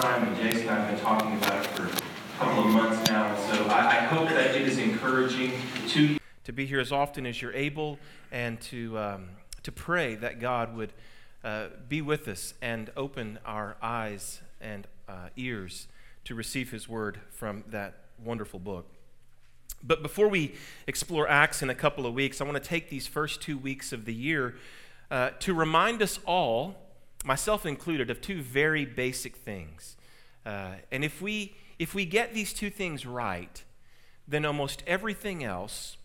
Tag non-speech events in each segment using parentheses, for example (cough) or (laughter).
time, and Jason and I have been talking about it for a couple of months now. So I, I hope that it is encouraging to you to be here as often as you're able and to, um, to pray that God would uh, be with us and open our eyes and uh, ears to receive His word from that wonderful book. But before we explore Acts in a couple of weeks, I want to take these first two weeks of the year uh, to remind us all, myself included, of two very basic things. Uh, and if we, if we get these two things right, then almost everything else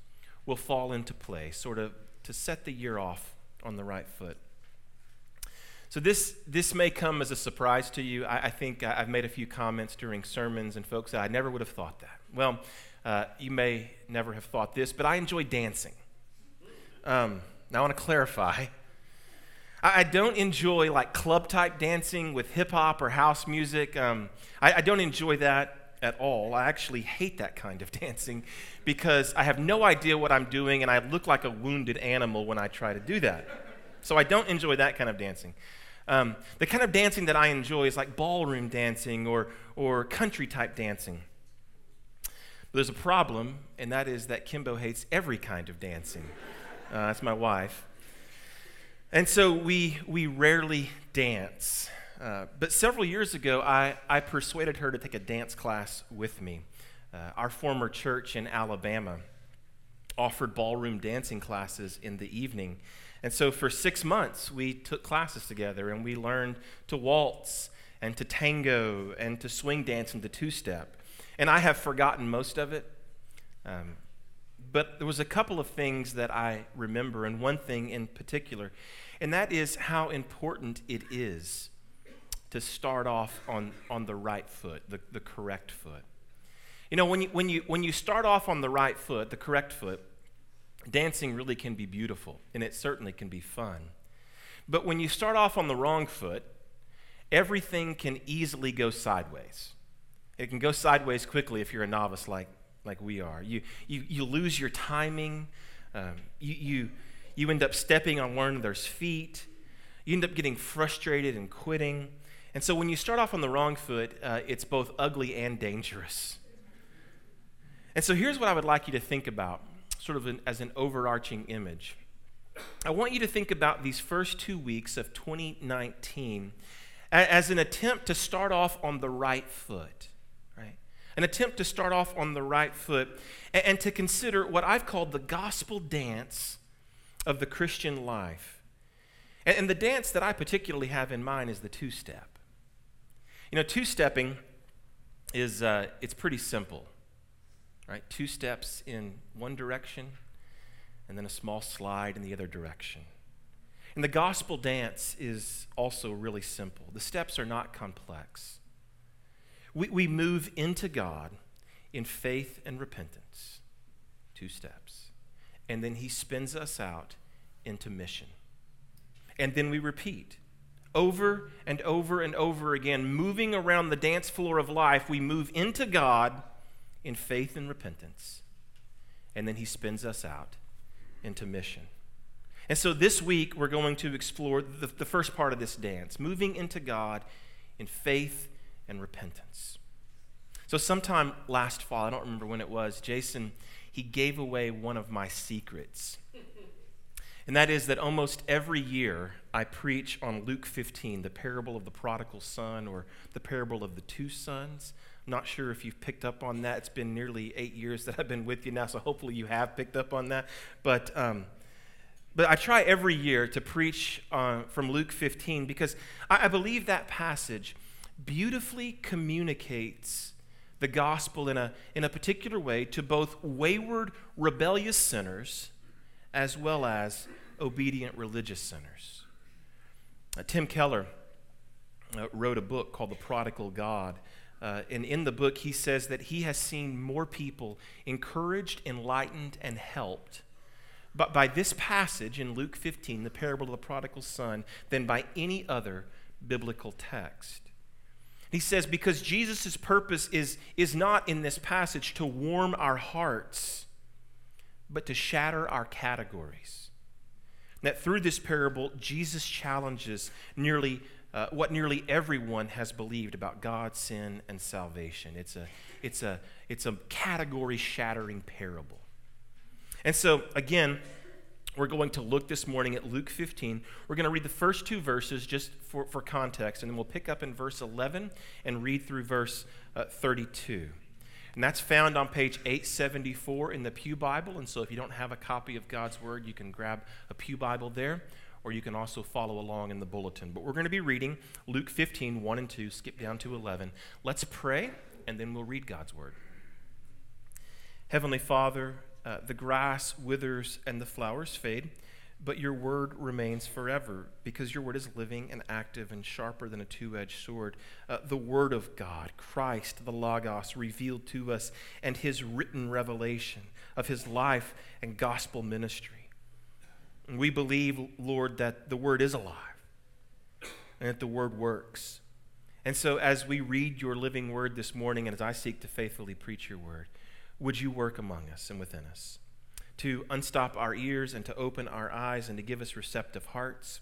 will fall into place, sort of to set the year off on the right foot. So this this may come as a surprise to you. I, I think I've made a few comments during sermons, and folks, I never would have thought that. Well, uh, you may never have thought this, but I enjoy dancing. Um, now I want to clarify. I, don't enjoy like club type dancing with hip hop or house music. Um, I, I don't enjoy that at all. I actually hate that kind of (laughs) dancing because I have no idea what I'm doing and I look like a wounded animal when I try to do that. So I don't enjoy that kind of dancing. Um, the kind of dancing that I enjoy is like ballroom dancing or, or country type dancing. But there's a problem, and that is that Kimbo hates every kind of dancing. Uh, that's my wife. And so we, we rarely dance. Uh, but several years ago, I, I persuaded her to take a dance class with me. Uh, our former church in Alabama offered ballroom dancing classes in the evening. And so for six months, we took classes together and we learned to waltz and to tango and to swing dance and to two step. And I have forgotten most of it. Um, but there was a couple of things that I remember, and one thing in particular, and that is how important it is to start off on, on the right foot, the, the correct foot. You know, when you, when, you, when you start off on the right foot, the correct foot, dancing really can be beautiful, and it certainly can be fun. But when you start off on the wrong foot, everything can easily go sideways. It can go sideways quickly if you're a novice like, like we are. You, you, you lose your timing. Um, you, you, you end up stepping on one another's feet. You end up getting frustrated and quitting. And so when you start off on the wrong foot, uh, it's both ugly and dangerous. And so here's what I would like you to think about sort of an, as an overarching image. I want you to think about these first two weeks of 2019 as an attempt to start off on the right foot? An attempt to start off on the right foot and, and to consider what I've called the gospel dance of the Christian life. And, and the dance that I particularly have in mind is the two step. You know, two stepping is uh, it's pretty simple right? Two steps in one direction and then a small slide in the other direction. And the gospel dance is also really simple. The steps are not complex. We, we move into God in faith and repentance, two steps. And then He spins us out into mission. And then we repeat over and over and over again, moving around the dance floor of life. We move into God in faith and repentance. And then he spins us out into mission. And so this week, we're going to explore the, the first part of this dance moving into God in faith and repentance. So, sometime last fall, I don't remember when it was, Jason, he gave away one of my secrets. And that is that almost every year I preach on Luke 15, the parable of the prodigal son or the parable of the two sons. I'm Not sure if you've picked up on that. It's been nearly eight years that I've been with you now, so hopefully you have picked up on that. But, um, but I try every year to preach uh, from Luke 15 because I, I believe that passage beautifully communicates the gospel in a, in a particular way to both wayward, rebellious sinners as well as obedient religious sinners. Uh, Tim Keller uh, wrote a book called The Prodigal God. Uh, and in the book, he says that he has seen more people encouraged, enlightened, and helped by this passage in Luke 15, the parable of the prodigal son, than by any other biblical text. He says, because Jesus' purpose is, is not in this passage to warm our hearts, but to shatter our categories. That through this parable, Jesus challenges nearly uh, what nearly everyone has believed about God, sin, and salvation. It's a, it's a, it's a category shattering parable. And so, again, we're going to look this morning at Luke 15. We're going to read the first two verses just for, for context, and then we'll pick up in verse 11 and read through verse uh, 32. And that's found on page 874 in the Pew Bible. And so if you don't have a copy of God's Word, you can grab a Pew Bible there, or you can also follow along in the bulletin. But we're going to be reading Luke 15, 1 and 2, skip down to 11. Let's pray, and then we'll read God's Word. Heavenly Father, uh, the grass withers and the flowers fade, but your word remains forever because your word is living and active and sharper than a two edged sword. Uh, the word of God, Christ, the Logos, revealed to us, and his written revelation of his life and gospel ministry. And we believe, Lord, that the word is alive and that the word works. And so, as we read your living word this morning, and as I seek to faithfully preach your word, would you work among us and within us to unstop our ears and to open our eyes and to give us receptive hearts?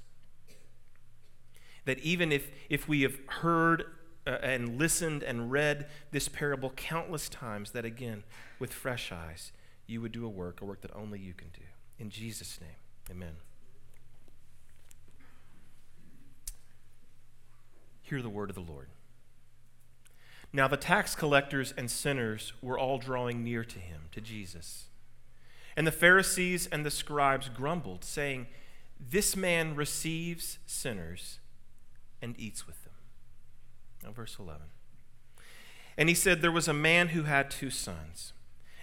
That even if, if we have heard uh, and listened and read this parable countless times, that again, with fresh eyes, you would do a work, a work that only you can do. In Jesus' name, amen. Hear the word of the Lord. Now the tax collectors and sinners were all drawing near to him, to Jesus. And the Pharisees and the scribes grumbled, saying, This man receives sinners and eats with them. Now, verse 11. And he said, There was a man who had two sons.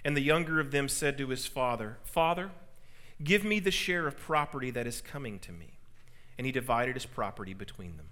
And the younger of them said to his father, Father, give me the share of property that is coming to me. And he divided his property between them.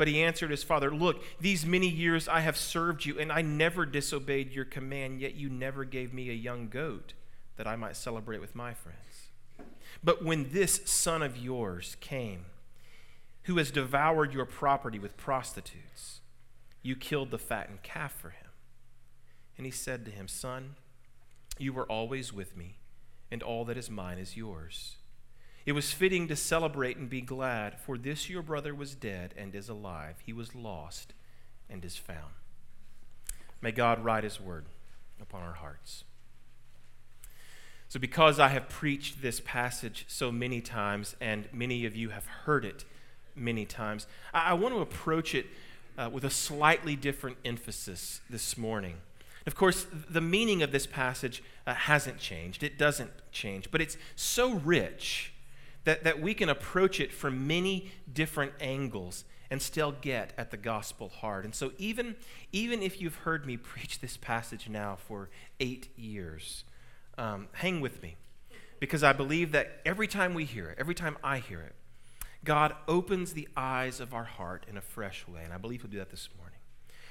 But he answered his father, Look, these many years I have served you, and I never disobeyed your command, yet you never gave me a young goat that I might celebrate with my friends. But when this son of yours came, who has devoured your property with prostitutes, you killed the fattened calf for him. And he said to him, Son, you were always with me, and all that is mine is yours. It was fitting to celebrate and be glad, for this your brother was dead and is alive. He was lost and is found. May God write his word upon our hearts. So, because I have preached this passage so many times, and many of you have heard it many times, I, want to approach it uh, with a slightly different emphasis this morning. Of course, the meaning of this passage uh, hasn't changed, it doesn't change, but it's so rich that, that we can approach it from many different angles and still get at the gospel heart. And so, even, even if you've heard me (laughs) preach this passage now for eight years, um, hang with me because I believe that every time we hear it, every time I hear it, God opens the eyes of our heart in a fresh way. And I believe He'll do that this morning.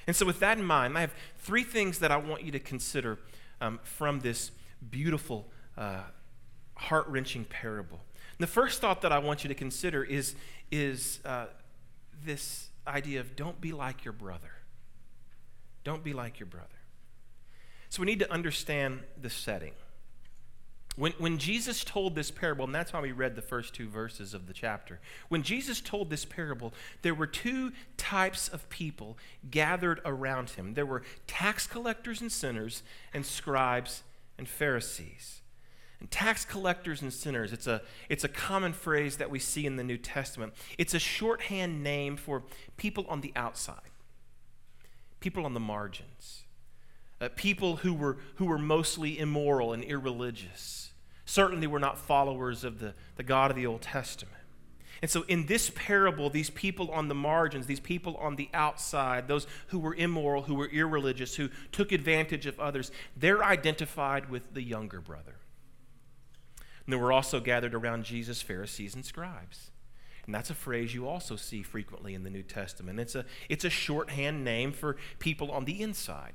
And so, with that in mind, I have three things that I want you to consider um, from this beautiful, uh, heart wrenching parable. The first thought that I want you to consider is, is uh, this idea of don't be like your brother. Don't be like your brother. So, we need to understand the setting. When, when Jesus told this parable, and that's why we read the first two verses of the chapter, when Jesus told this parable, there were two types of people gathered around him. There were tax collectors and sinners, and scribes and Pharisees. And tax collectors and sinners, it's a, it's a common phrase that we see in the New Testament. It's a shorthand name for people on the outside, people on the margins, uh, people who were, who were mostly immoral and irreligious certainly were not followers of the, the God of the Old Testament. And so, in this parable, these people on the margins, these people on the outside, those who were immoral, who were irreligious, who took advantage of others, they're identified with the younger brother. And there were also gathered around Jesus Pharisees and scribes. And that's a phrase you also see frequently in the New Testament. It's a, it's a shorthand name for people on the inside,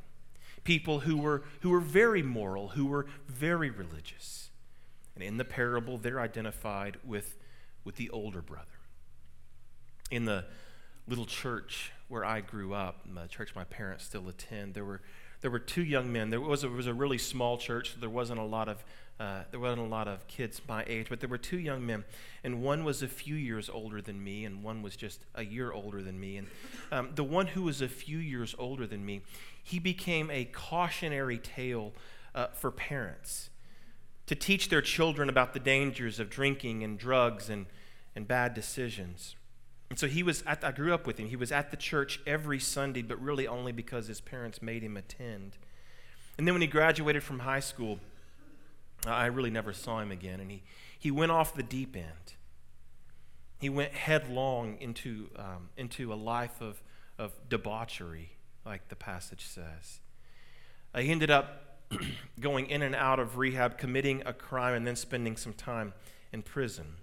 people who were, who were very moral, who were very religious. And in the parable, they're identified with, with the older brother. In the little church where I grew up, the church my parents still attend, there were, there were two young men. There was, a, it was a really small church, so there wasn't a lot of uh, there wasn't a lot of kids my age, but there were two young men, and one was a few years older than me, and one was just a year older than me. And um, the one who was a few years older than me, he became a cautionary tale uh, for parents to teach their children about the dangers of drinking and drugs and, and bad decisions. And so he was at, I grew up with him. He was at the church every Sunday, but really only because his parents made him attend. And then when he graduated from high school, I really never saw him again. And he, he went off the deep end. He went headlong into, um, into a life of, of debauchery, like the passage says. Uh, he ended up (clears throat) going in and out of rehab, committing a crime, and then spending some time in prison.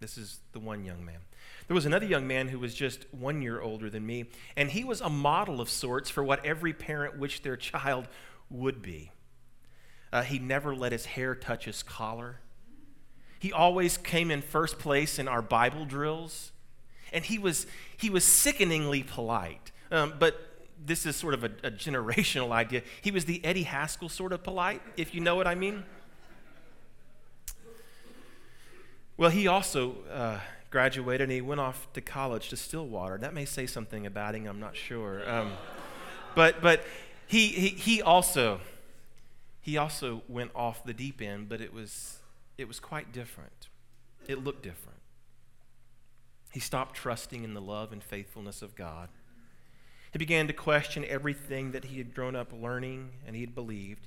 This is the one young man. There was another young man who was just one year older than me, and he was a model of sorts for what every parent wished their child would be. Uh, he never let his hair touch his collar. He always came in first place in our Bible drills, and he was, he was sickeningly polite. Um, but this is sort of a, a generational idea. He was the Eddie Haskell sort of polite, if you know what I mean. Well, he also uh, graduated and he went off to college to Stillwater. That may say something about him, I'm not sure. Um, but but he, he, he also he also went off the deep end, but it was it was quite different. It looked different. He stopped trusting in the love and faithfulness of God. He began to question everything that he had grown up learning and he had believed.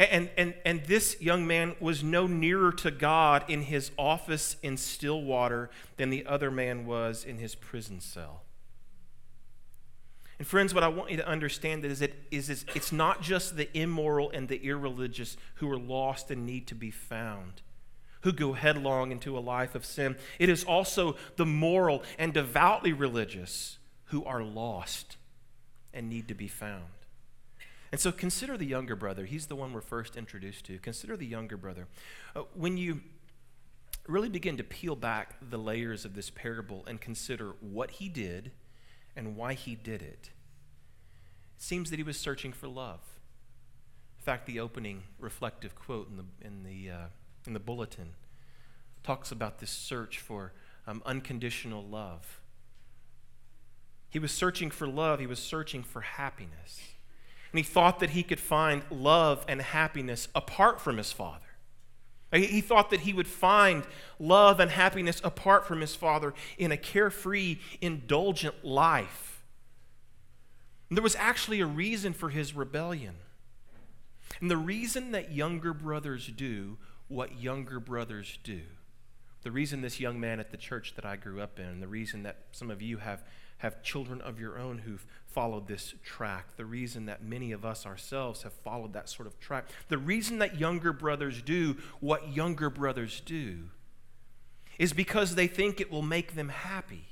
And, and, and this young man was no nearer to God in his office in Stillwater than the other man was in his prison cell. And friends, what I want you to understand is that is, is it's not just the immoral and the irreligious who are lost and need to be found, who go headlong into a life of sin. It is also the moral and devoutly religious who are lost and need to be found. And so consider the younger brother. He's the one we're first introduced to. Consider the younger brother. Uh, when you really begin to peel back the layers of this parable and consider what he did and why he did it, it seems that he was searching for love. In fact, the opening reflective quote in the, in the, uh, in the bulletin talks about this search for um, unconditional love. He was searching for love, he was searching for happiness. And he thought that he could find love and happiness apart from his father. He thought that he would find love and happiness apart from his father in a carefree, indulgent life. And there was actually a reason for his rebellion. And the reason that younger brothers do what younger brothers do The reason this young man at the church that I grew up in, the reason that some of you have, have children of your own who've followed this track, the reason that many of us ourselves have followed that sort of track, the reason that younger brothers do what younger brothers do is because they think it will make them happy.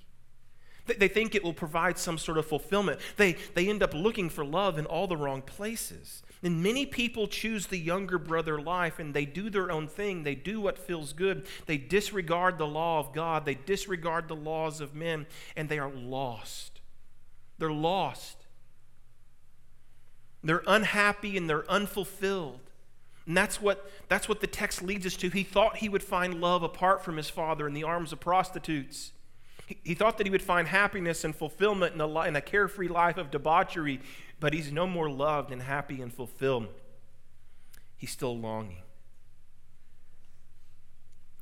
They think it will provide some sort of fulfillment. They, they end up looking for love in all the wrong places. And many people choose the younger brother life and they do their own thing. They do what feels good. They disregard the law of God. They disregard the laws of men and they are lost. They're lost. They're unhappy and they're unfulfilled. And that's what, that's what the text leads us to. He thought he would find love apart from his father in the arms of prostitutes. He, thought that he would find happiness and fulfillment in a, in a carefree life of debauchery, but he's no more loved and happy and fulfilled. He's still longing.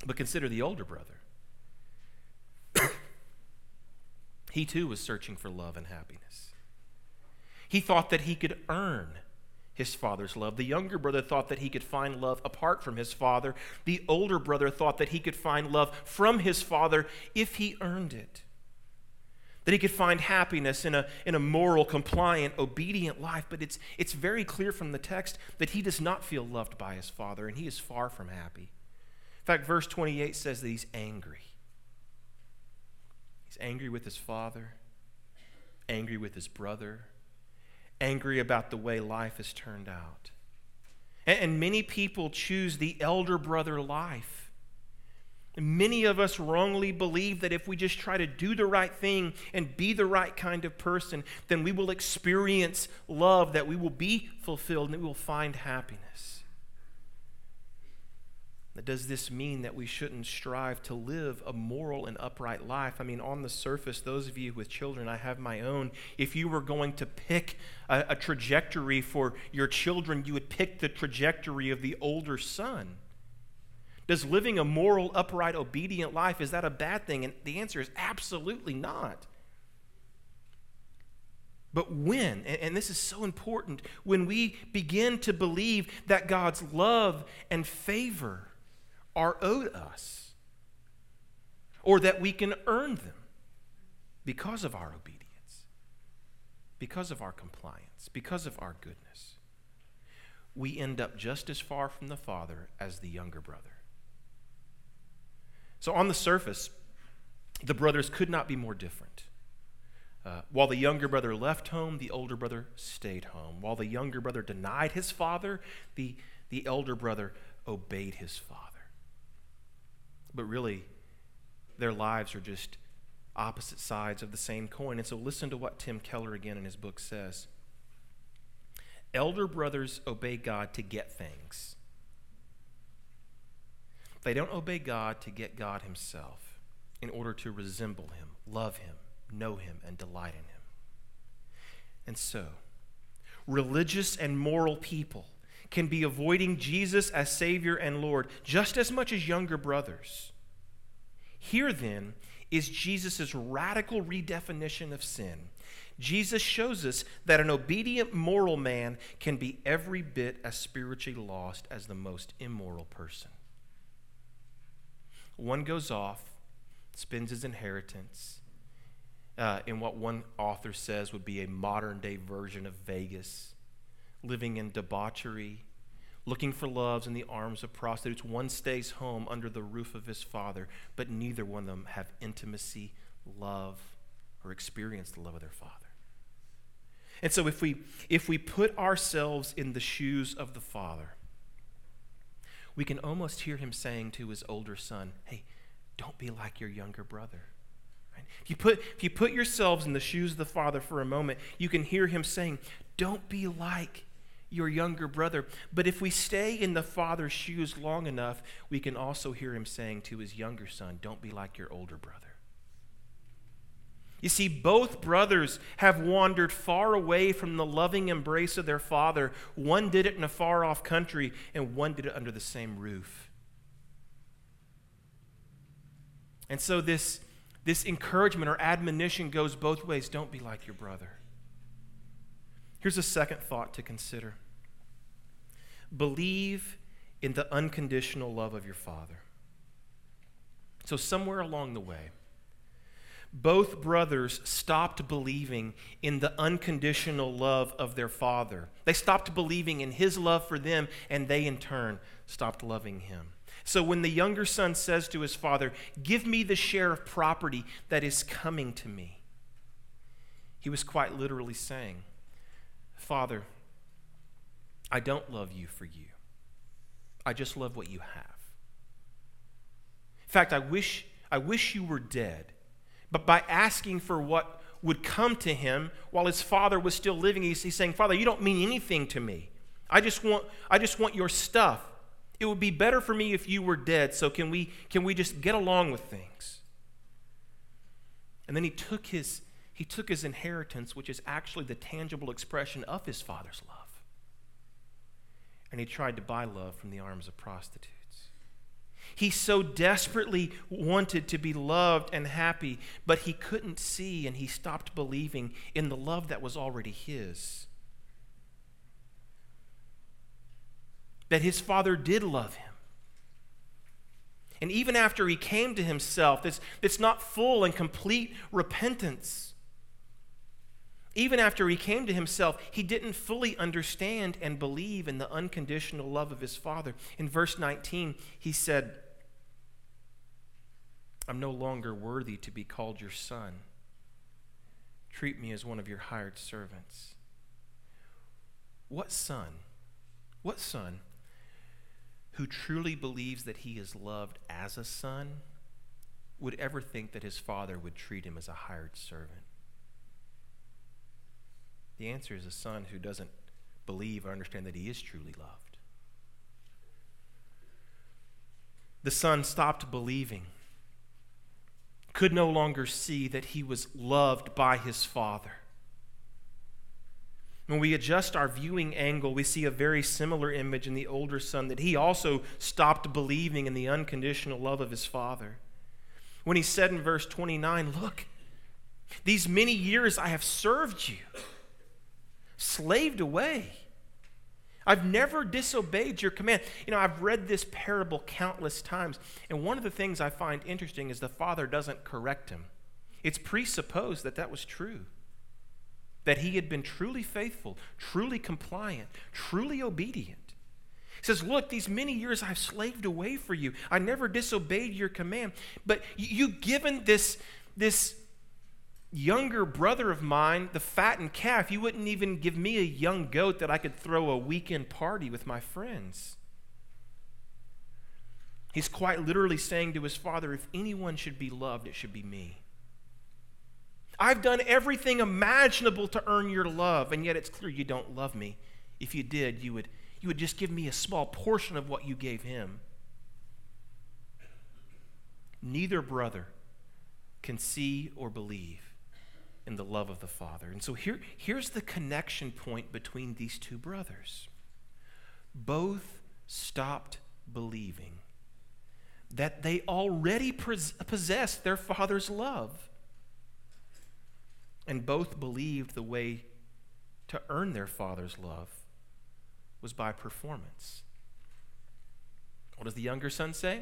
But consider the older brother. (coughs) he too was searching for love and happiness. He thought that he could earn his father's love. The younger brother thought that he could find love apart from his father. The older brother thought that he could find love from his father if he earned it. That he could find happiness in a, in a moral, compliant, obedient life. But it's, it's very clear from the text that he does not feel loved by his father, and he is far from happy. In fact, verse 28 says that he's angry. He's angry with his father, angry with his brother angry about the way life has turned out. And many people choose the elder brother life. Many of us wrongly believe that if we just try to do the right thing and be the right kind of person, then we will experience love, that we will be fulfilled, and we will find happiness. Does this mean that we shouldn't strive to live a moral and upright life? I mean, on the surface, those of you with children, I have my own. If you were going to pick a, a trajectory for your children, you would pick the trajectory of the older son. Does living a moral, upright, obedient life, is that a bad thing? And the answer is absolutely not. But when, and this is so important, when we begin to believe that God's love and favor are owed us, or that we can earn them because of our obedience, because of our compliance, because of our goodness. We end up just as far from the Father as the younger brother. So, on the surface, the brothers could not be more different. Uh, while the younger brother left home, the older brother stayed home. While the younger brother denied his father, the, the elder brother obeyed his father but really, their lives are just opposite sides of the same coin. And so, listen to what Tim Keller again in his book says Elder brothers obey God to get things, they don't obey God to get God Himself in order to resemble Him, love Him, know Him, and delight in Him. And so, religious and moral people can be avoiding Jesus as Savior and Lord just as much as younger brothers. Here, then, is Jesus' radical redefinition of sin. Jesus shows us that an obedient moral man can be every bit as spiritually lost as the most immoral person. One goes off, spends his inheritance uh, in what one author says would be a modern day version of Vegas living in debauchery, looking for loves in the arms of prostitutes. One stays home under the roof of his father, but neither one of them have intimacy, love, or experience the love of their father. And so if we if we put ourselves in the shoes of the father, we can almost hear him saying to his older son, "Hey, don't be like your younger brother." If you put if you put yourselves in the shoes of the father for a moment, you can hear him saying, "Don't be like your younger brother. But if we stay in the father's shoes long enough, we can also hear him saying to his younger son, Don't be like your older brother. You see, both brothers have wandered far away from the loving embrace of their father. One did it in a far off country, and one did it under the same roof. And so, this, this encouragement or admonition goes both ways. Don't be like your brother. Here's a second thought to consider believe in the unconditional love of your Father. So, somewhere along the way, both brothers stopped believing in the unconditional love of their father. They stopped believing in his love for them, and they in turn stopped loving him. So when the younger son says to his father, Give me the share of property that is coming to me, he was quite literally saying, Father, I don't love you for you. I just love what you have. In fact, I wish, I wish you were dead. But by asking for what would come to him while his father was still living, he's, he's saying, Father, you don't mean anything to me. I just want, I just want your stuff. It would be better for me if you were dead. So can we, can we just get along with things? And then he took his, he took his inheritance, which is actually the tangible expression of his father's love. And he tried to buy love from the arms of prostitutes. He so desperately wanted to be loved and happy, but he couldn't see and he stopped believing in the love that was already his. that his father did love him. And even after he came to himself, it's, it's not full and complete repentance. Even after he came to himself, he didn't fully understand and believe in the unconditional love of his father. In verse 19, he said, I'm no longer worthy to be called your son. Treat me as one of your hired servants. What son? What son who truly believes that he is loved as a son would ever think that his father would treat him as a hired servant? The answer is a son who doesn't believe or understand that he is truly loved. The son stopped believing, could no longer see that he was loved by his father. When we adjust our viewing angle, we see a very similar image in the older son that he also stopped believing in the unconditional love of his father. When he said in verse 29, Look, these many years I have served you, slaved away. I've never disobeyed your command. You know, I've read this parable countless times, and one of the things I find interesting is the father doesn't correct him. It's presupposed that that was true that he had been truly faithful, truly compliant, truly obedient. He says, Look, these many years I've slaved away for you. I never disobeyed your command. But you've given this, this younger brother of mine the fattened calf. You wouldn't even give me a young goat that I could throw a weekend party with my friends. He's quite literally saying to his father, If anyone should be loved, it should be me. I've done everything imaginable to earn your love, and yet it's clear you don't love me. If you did, you would, you would just give me a small portion of what you gave him. Neither brother can see or believe in the love of the Father. And so here, here's the connection point between these two brothers. Both stopped believing that they already possessed their Father's love. And both believed the way to earn their father's love was by performance. What does the younger son say?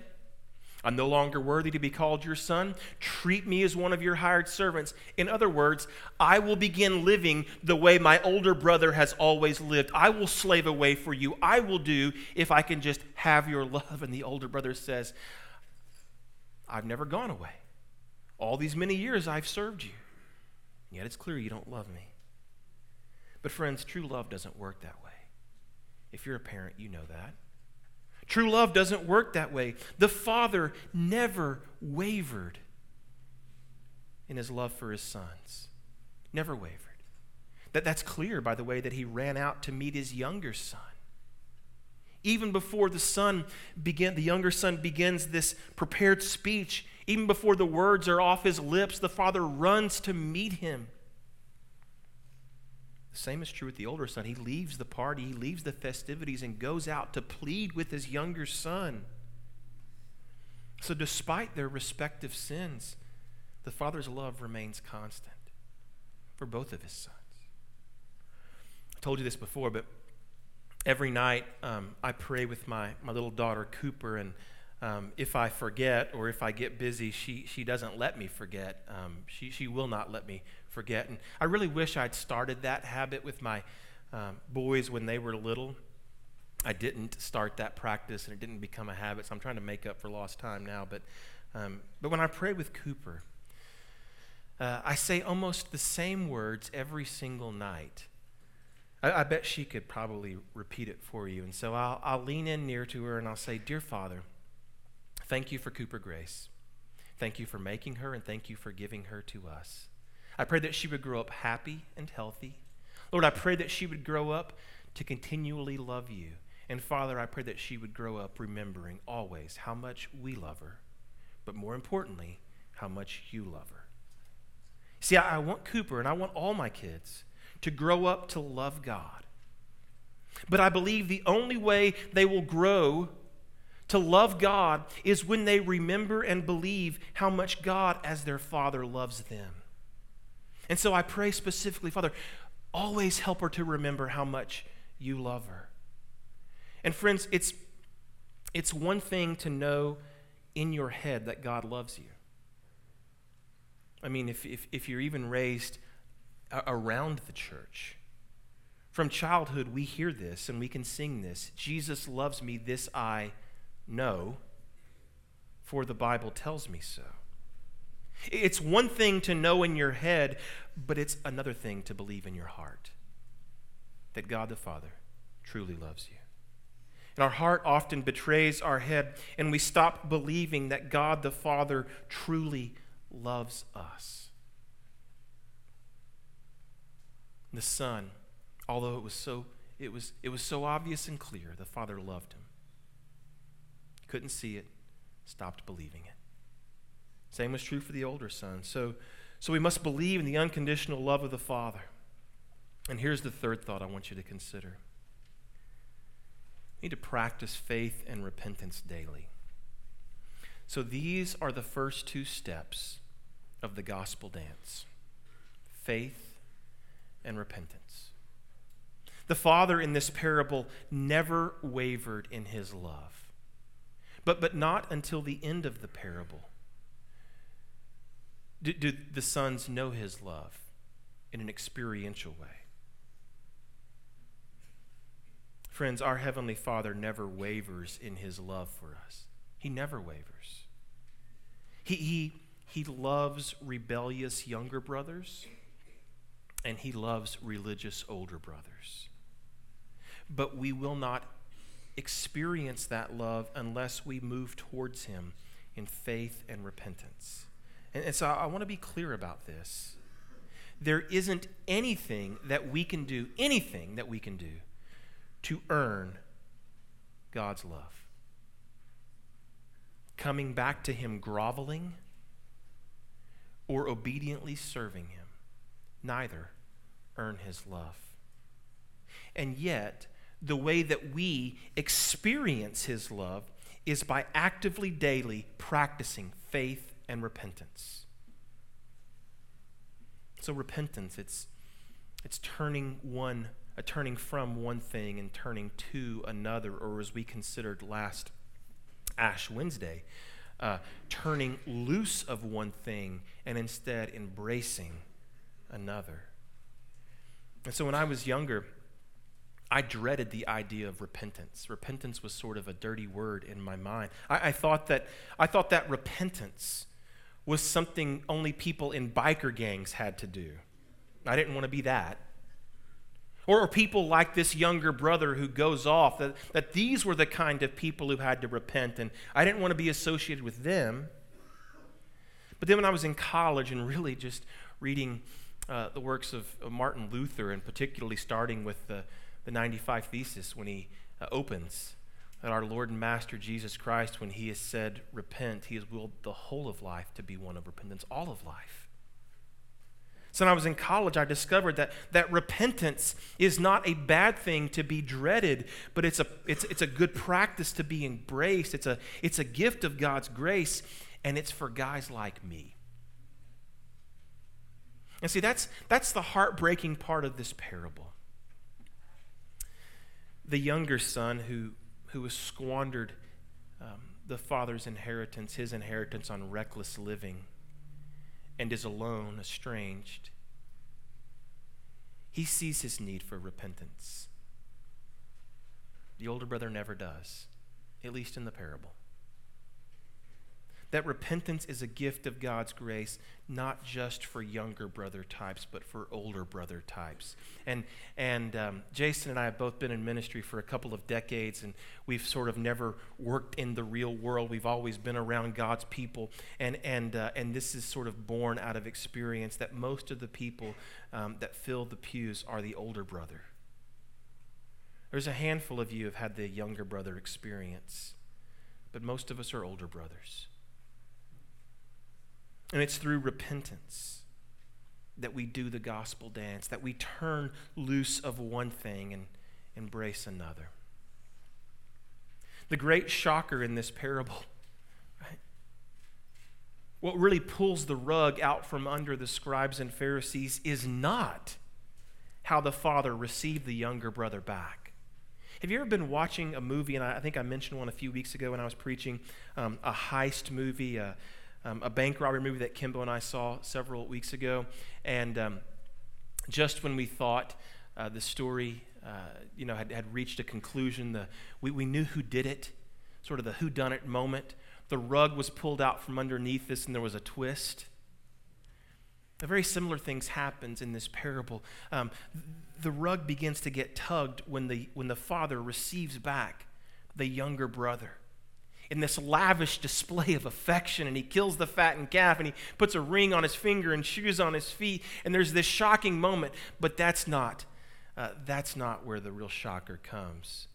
I'm no longer worthy to be called your son. Treat me as one of your hired servants. In other words, I will begin living the way my older brother has always lived. I will slave away for you. I will do if I can just have your love. And the older brother says, I've never gone away. All these many years I've served you. Yet it's clear you don't love me. But, friends, true love doesn't work that way. If you're a parent, you know that. True love doesn't work that way. The Father never wavered in his love for his sons, never wavered. That, that's clear by the way that he ran out to meet his younger son. Even before the son began, the younger son begins this prepared speech, even before the words are off his lips, the father runs to meet him. Same is true with the older son. He leaves the party, he leaves the festivities, and goes out to plead with his younger son. So, despite their respective sins, the father's love remains constant for both of his sons. I told you this before, but every night um, I pray with my, my little daughter, Cooper, and um, if I forget or if I get busy, she, she doesn't let me forget. Um, she, she will not let me forget. And I really wish I'd started that habit with my um, boys when they were little. I didn't start that practice and it didn't become a habit, so I'm trying to make up for lost time now. But, um, but when I pray with Cooper, uh, I say almost the same words every single night. I, I, bet she could probably repeat it for you. And so I'll, I'll lean in near to her and I'll say, Dear Father, thank you for Cooper Grace. Thank you for making her and thank you for giving her to us. I pray that she would grow up happy and healthy. Lord, I pray that she would grow up to continually love you. And Father, I pray that she would grow up remembering always how much we love her, but more importantly, how much you love her. See, I, want Cooper and I want all my kids to grow up to love God. But I believe the only way they will grow to love God is when they remember and believe how much God, as their Father, loves them. And so I pray specifically, Father, always help her to remember how much you love her. And friends, it's, it's one thing to know in your head that God loves you. I mean, if, if, if you're even raised around the church, from childhood, we hear this and we can sing this Jesus loves me, this I know, for the Bible tells me so. It's one thing to know in your head, but it's another thing to believe in your heart that God the Father truly loves you. And our heart often betrays our head, and we stop believing that God the Father truly loves us. The Son, although it was so it was it was so obvious and clear, the Father loved him. Couldn't see it, stopped believing it. Same was true for the older son. So, so we must believe in the unconditional love of the Father. And here's the third thought I want you to consider. We need to practice faith and repentance daily. So these are the first two steps of the gospel dance faith and repentance. The father in this parable never wavered in his love, but, but not until the end of the parable. Do, do the sons know his love in an experiential way? Friends, our Heavenly Father never wavers in his love for us. He never wavers. He, he, he loves rebellious younger brothers, and he loves religious older brothers. But we will not experience that love unless we move towards him in faith and repentance. And, and so I, I want to be clear about this. There isn't anything that we can do, anything that we can do to earn God's love. Coming back to Him groveling or obediently serving Him, neither earn His love. And yet, the way that we experience His love is by actively daily practicing faith and repentance. So, repentance, it's, it's turning one a turning from one thing and turning to another, or as we considered last Ash Wednesday, uh, turning loose of one thing and instead embracing another. And so when I was younger, I dreaded the idea of repentance. Repentance was sort of a dirty word in my mind. I, I, thought that I thought that repentance was something only people in biker gangs had to do. I didn't want to be that. Or, people like this younger brother who goes off, that, that these were the kind of people who had to repent, and I didn't want to be associated with them. But then when I was in college and really just reading uh, the works of, of, Martin Luther, and particularly starting with the, the 95 Thesis when he uh, opens that our Lord and Master Jesus Christ, when he has said, repent, he has willed the whole of life to be one of repentance, all of life. So when I was in college, I discovered that, that repentance is not a bad thing to be dreaded, but it's a, it's, it's a good practice to be embraced. It's a, it's a gift of God's grace, and it's for guys like me. And see, that's, that's the heartbreaking part of this parable. The younger son who, who was squandered um, the father's inheritance, his inheritance on reckless living, and is alone, estranged, he sees his need for repentance. The older brother never does, at least in the parable that repentance is a gift of God's grace, not just for younger brother types, but for older brother types. And, and um, Jason and I have both been in ministry for a couple of decades, and we've sort of never worked in the real world. We've always been around God's people. And, and, uh, and this is sort of born out of experience that most of the people um, that fill the pews are the older brother. There's a handful of you have had the younger brother experience, but most of us are older brothers. And it's through repentance that we do the gospel dance, that we turn loose of one thing and embrace another. The great shocker in this parable, right? What really pulls the rug out from under the scribes and Pharisees is not how the father received the younger brother back. Have you ever been watching a movie, and I think I mentioned one a few weeks ago when I was preaching, um, a heist movie, uh, um, a bank robbery movie that Kimbo and I saw several weeks ago. And um, just when we thought uh, the story, uh, you know, had, had reached a conclusion, the, we, we knew who did it, sort of the who done it moment. The rug was pulled out from underneath this, and there was a twist. A very similar things happens in this parable. Um, the rug begins to get tugged when the, when the father receives back the younger brother in this lavish display of affection and he kills the fattened calf and he puts a ring on his finger and shoes on his feet and there's this shocking moment but that's not uh, that's not where the real shocker comes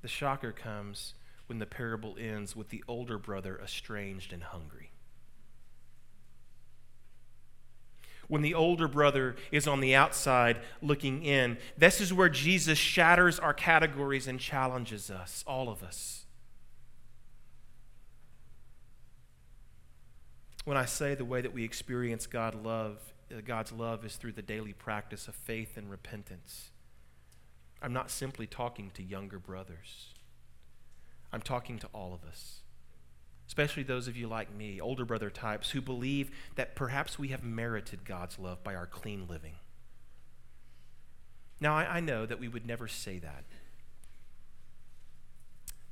the shocker comes when the parable ends with the older brother estranged and hungry when the older brother is on the outside looking in. This is where Jesus shatters our categories and challenges us, all of us. When I say the way that we experience God love, uh, God's love is through the daily practice of faith and repentance. I'm not simply talking to younger brothers. I'm talking to all of us, especially those of you like me, older brother types, who believe that perhaps we have merited God's love by our clean living. Now, I, I know that we would never say that,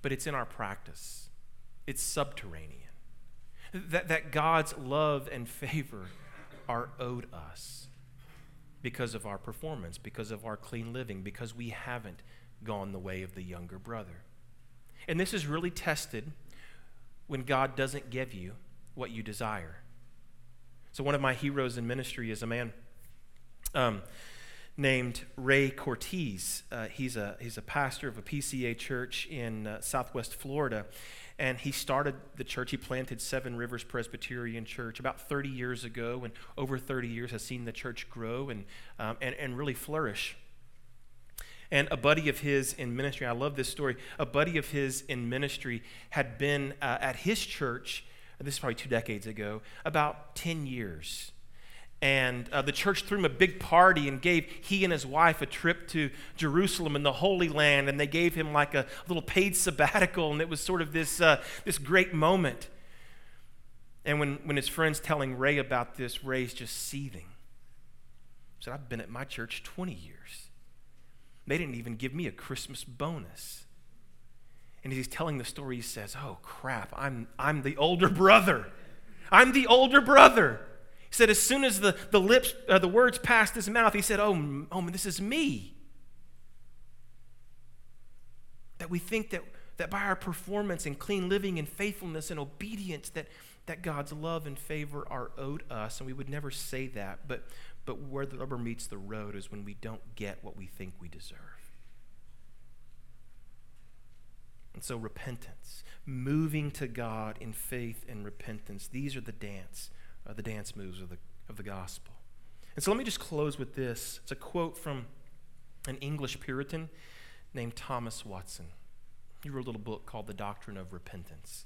but it's in our practice, it's subterranean that, that God's love and favor are owed us because of our performance, because of our clean living, because we haven't gone the way of the younger brother. And this is really tested when God doesn't give you what you desire. So, one of my heroes in ministry is a man um, named Ray Cortese. Uh, he's, a, he's a pastor of a PCA church in uh, southwest Florida and he started the church. He planted Seven Rivers Presbyterian Church about 30 years ago, and over 30 years has seen the church grow and, um, and, and really flourish. And a buddy of his in ministry, I love this story. A buddy of his in ministry had been uh, at his church, this is probably two decades ago, about 10 years and uh, the church threw him a big party and gave he and his wife a trip to Jerusalem and the Holy Land, and they gave him like a little paid sabbatical, and it was sort of this, uh, this great moment. And when, when his friend's telling Ray about this, Ray's just seething. He said, I've been at my church 20 years. They didn't even give me a Christmas bonus. And as he's telling the story, he says, Oh, crap, I'm, I'm the older brother. I'm the older brother. He said, as soon as the, the lips, uh, the words passed his mouth, he said, oh, oh, this is me. That we think that, that by our performance and clean living and faithfulness and obedience, that, that God's love and favor are owed us. And we would never say that. But, but where the rubber meets the road is when we don't get what we think we deserve. And so, repentance, moving to God in faith and repentance, these are the dance uh, the dance moves of the, of the gospel. And so let me just close with this. It's a quote from an English Puritan named Thomas Watson. He wrote a little book called The Doctrine of Repentance.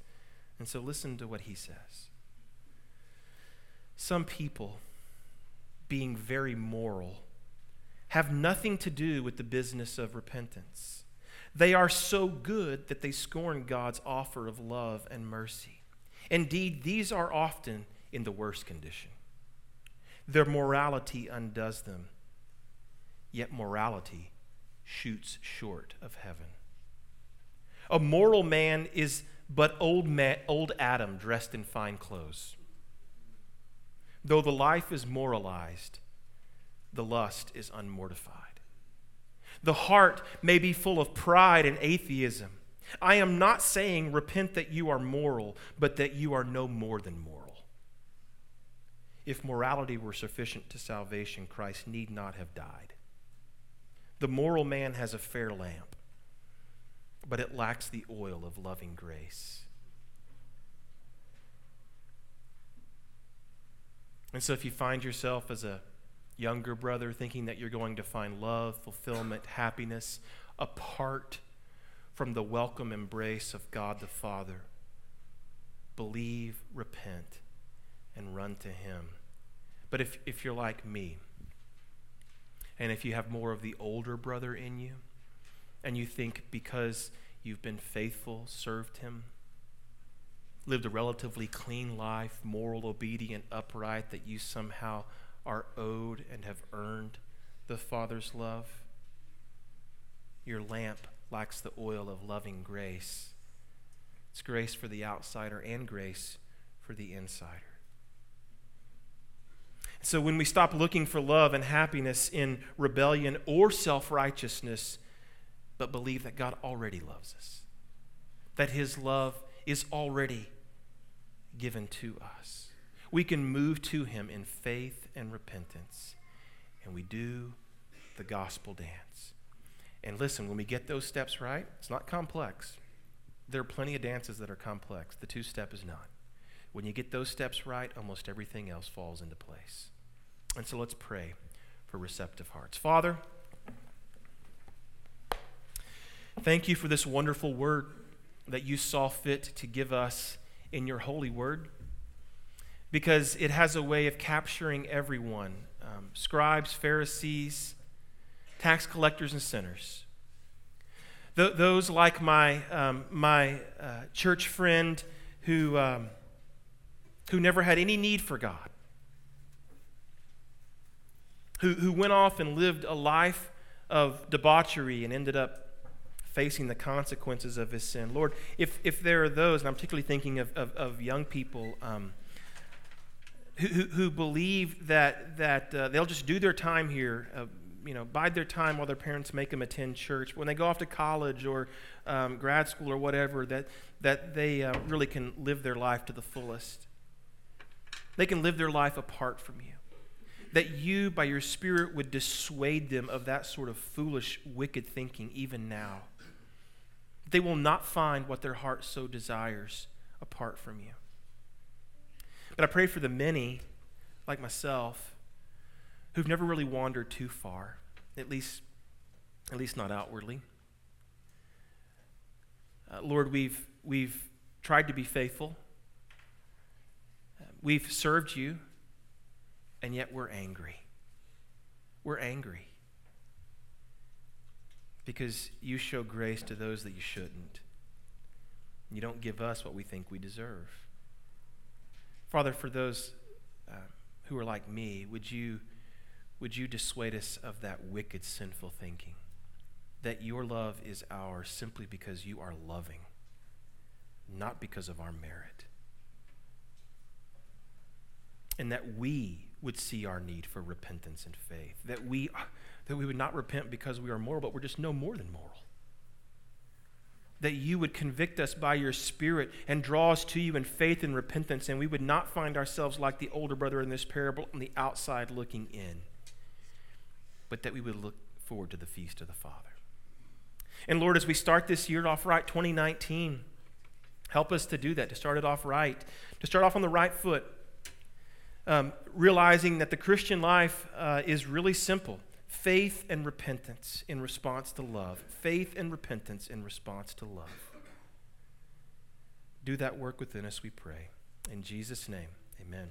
And so listen to what he says. Some people, being very moral, have nothing to do with the business of repentance. They are so good that they scorn God's offer of love and mercy. Indeed, these are often in the worst condition. Their morality undoes them, yet morality shoots short of heaven. A moral man is but old, ma- old Adam dressed in fine clothes. Though the life is moralized, the lust is unmortified. The heart may be full of pride and atheism. I am not saying repent that you are moral, but that you are no more than moral. If morality were sufficient to salvation, Christ need not have died. The moral man has a fair lamp, but it lacks the oil of loving grace. And so, if you find yourself as a younger brother thinking that you're going to find love, fulfillment, happiness apart from the welcome embrace of God the Father. Believe, repent, and run to Him. But if, if you're like me, and if you have more of the older brother in you, and you think because you've been faithful, served Him, lived a relatively clean life, moral, obedient, upright, that you somehow are owed and have earned the Father's love. Your lamp lacks the oil of loving grace. It's grace for the outsider and grace for the insider. So when we stop looking for love and happiness in rebellion or self righteousness, but believe that God already loves us, that His love is already given to us we can move to Him in faith and repentance, and we do the gospel dance. And listen, when we get those steps right, it's not complex. There are plenty of dances that are complex. The two step is not. When you get those steps right, almost everything else falls into place. And so let's pray for receptive hearts. Father, thank you for this wonderful word that you saw fit to give us in your holy word because it has a way of capturing everyone um, scribes, Pharisees, tax collectors, and sinners. Th- those like my, um, my uh, church friend who, um, who never had any need for God, who, who went off and lived a life of debauchery and ended up facing the consequences of his sin. Lord, if, if there are those, and I'm particularly thinking of, of, of young people um, who, who believe that, that uh, they'll just do their time here, uh, you know, bide their time while their parents make them attend church. When they go off to college or um, grad school or whatever, that, that they uh, really can live their life to the fullest. They can live their life apart from you. That you, by your Spirit, would dissuade them of that sort of foolish, wicked thinking even now. They will not find what their heart so desires apart from you. But I pray for the many, like myself, who've never really wandered too far, at least, at least not outwardly. Uh, Lord, we've, we've tried to be faithful. We've served you, and yet we're angry. We're angry because you show grace to those that you shouldn't. You don't give us what we think we deserve. Father, for those uh, who are like me, would you, would you dissuade us of that wicked, sinful thinking? That your love is ours simply because you are loving, not because of our merit. And that we would see our need for repentance and faith. That we, that we would not repent because we are moral, but we're just no more than moral that you would convict us by your Spirit and draw us to you in faith and repentance, and we would not find ourselves like the older brother in this parable on the outside looking in, but that we would look forward to the feast of the Father. And Lord, as we start this year off right, 2019, help us to do that, to start it off right, to start off on the right foot, um, realizing that the Christian life uh, is really simple faith and repentance in response to love. Faith and repentance in response to love. Do that work within us, we pray. In Jesus' name, amen.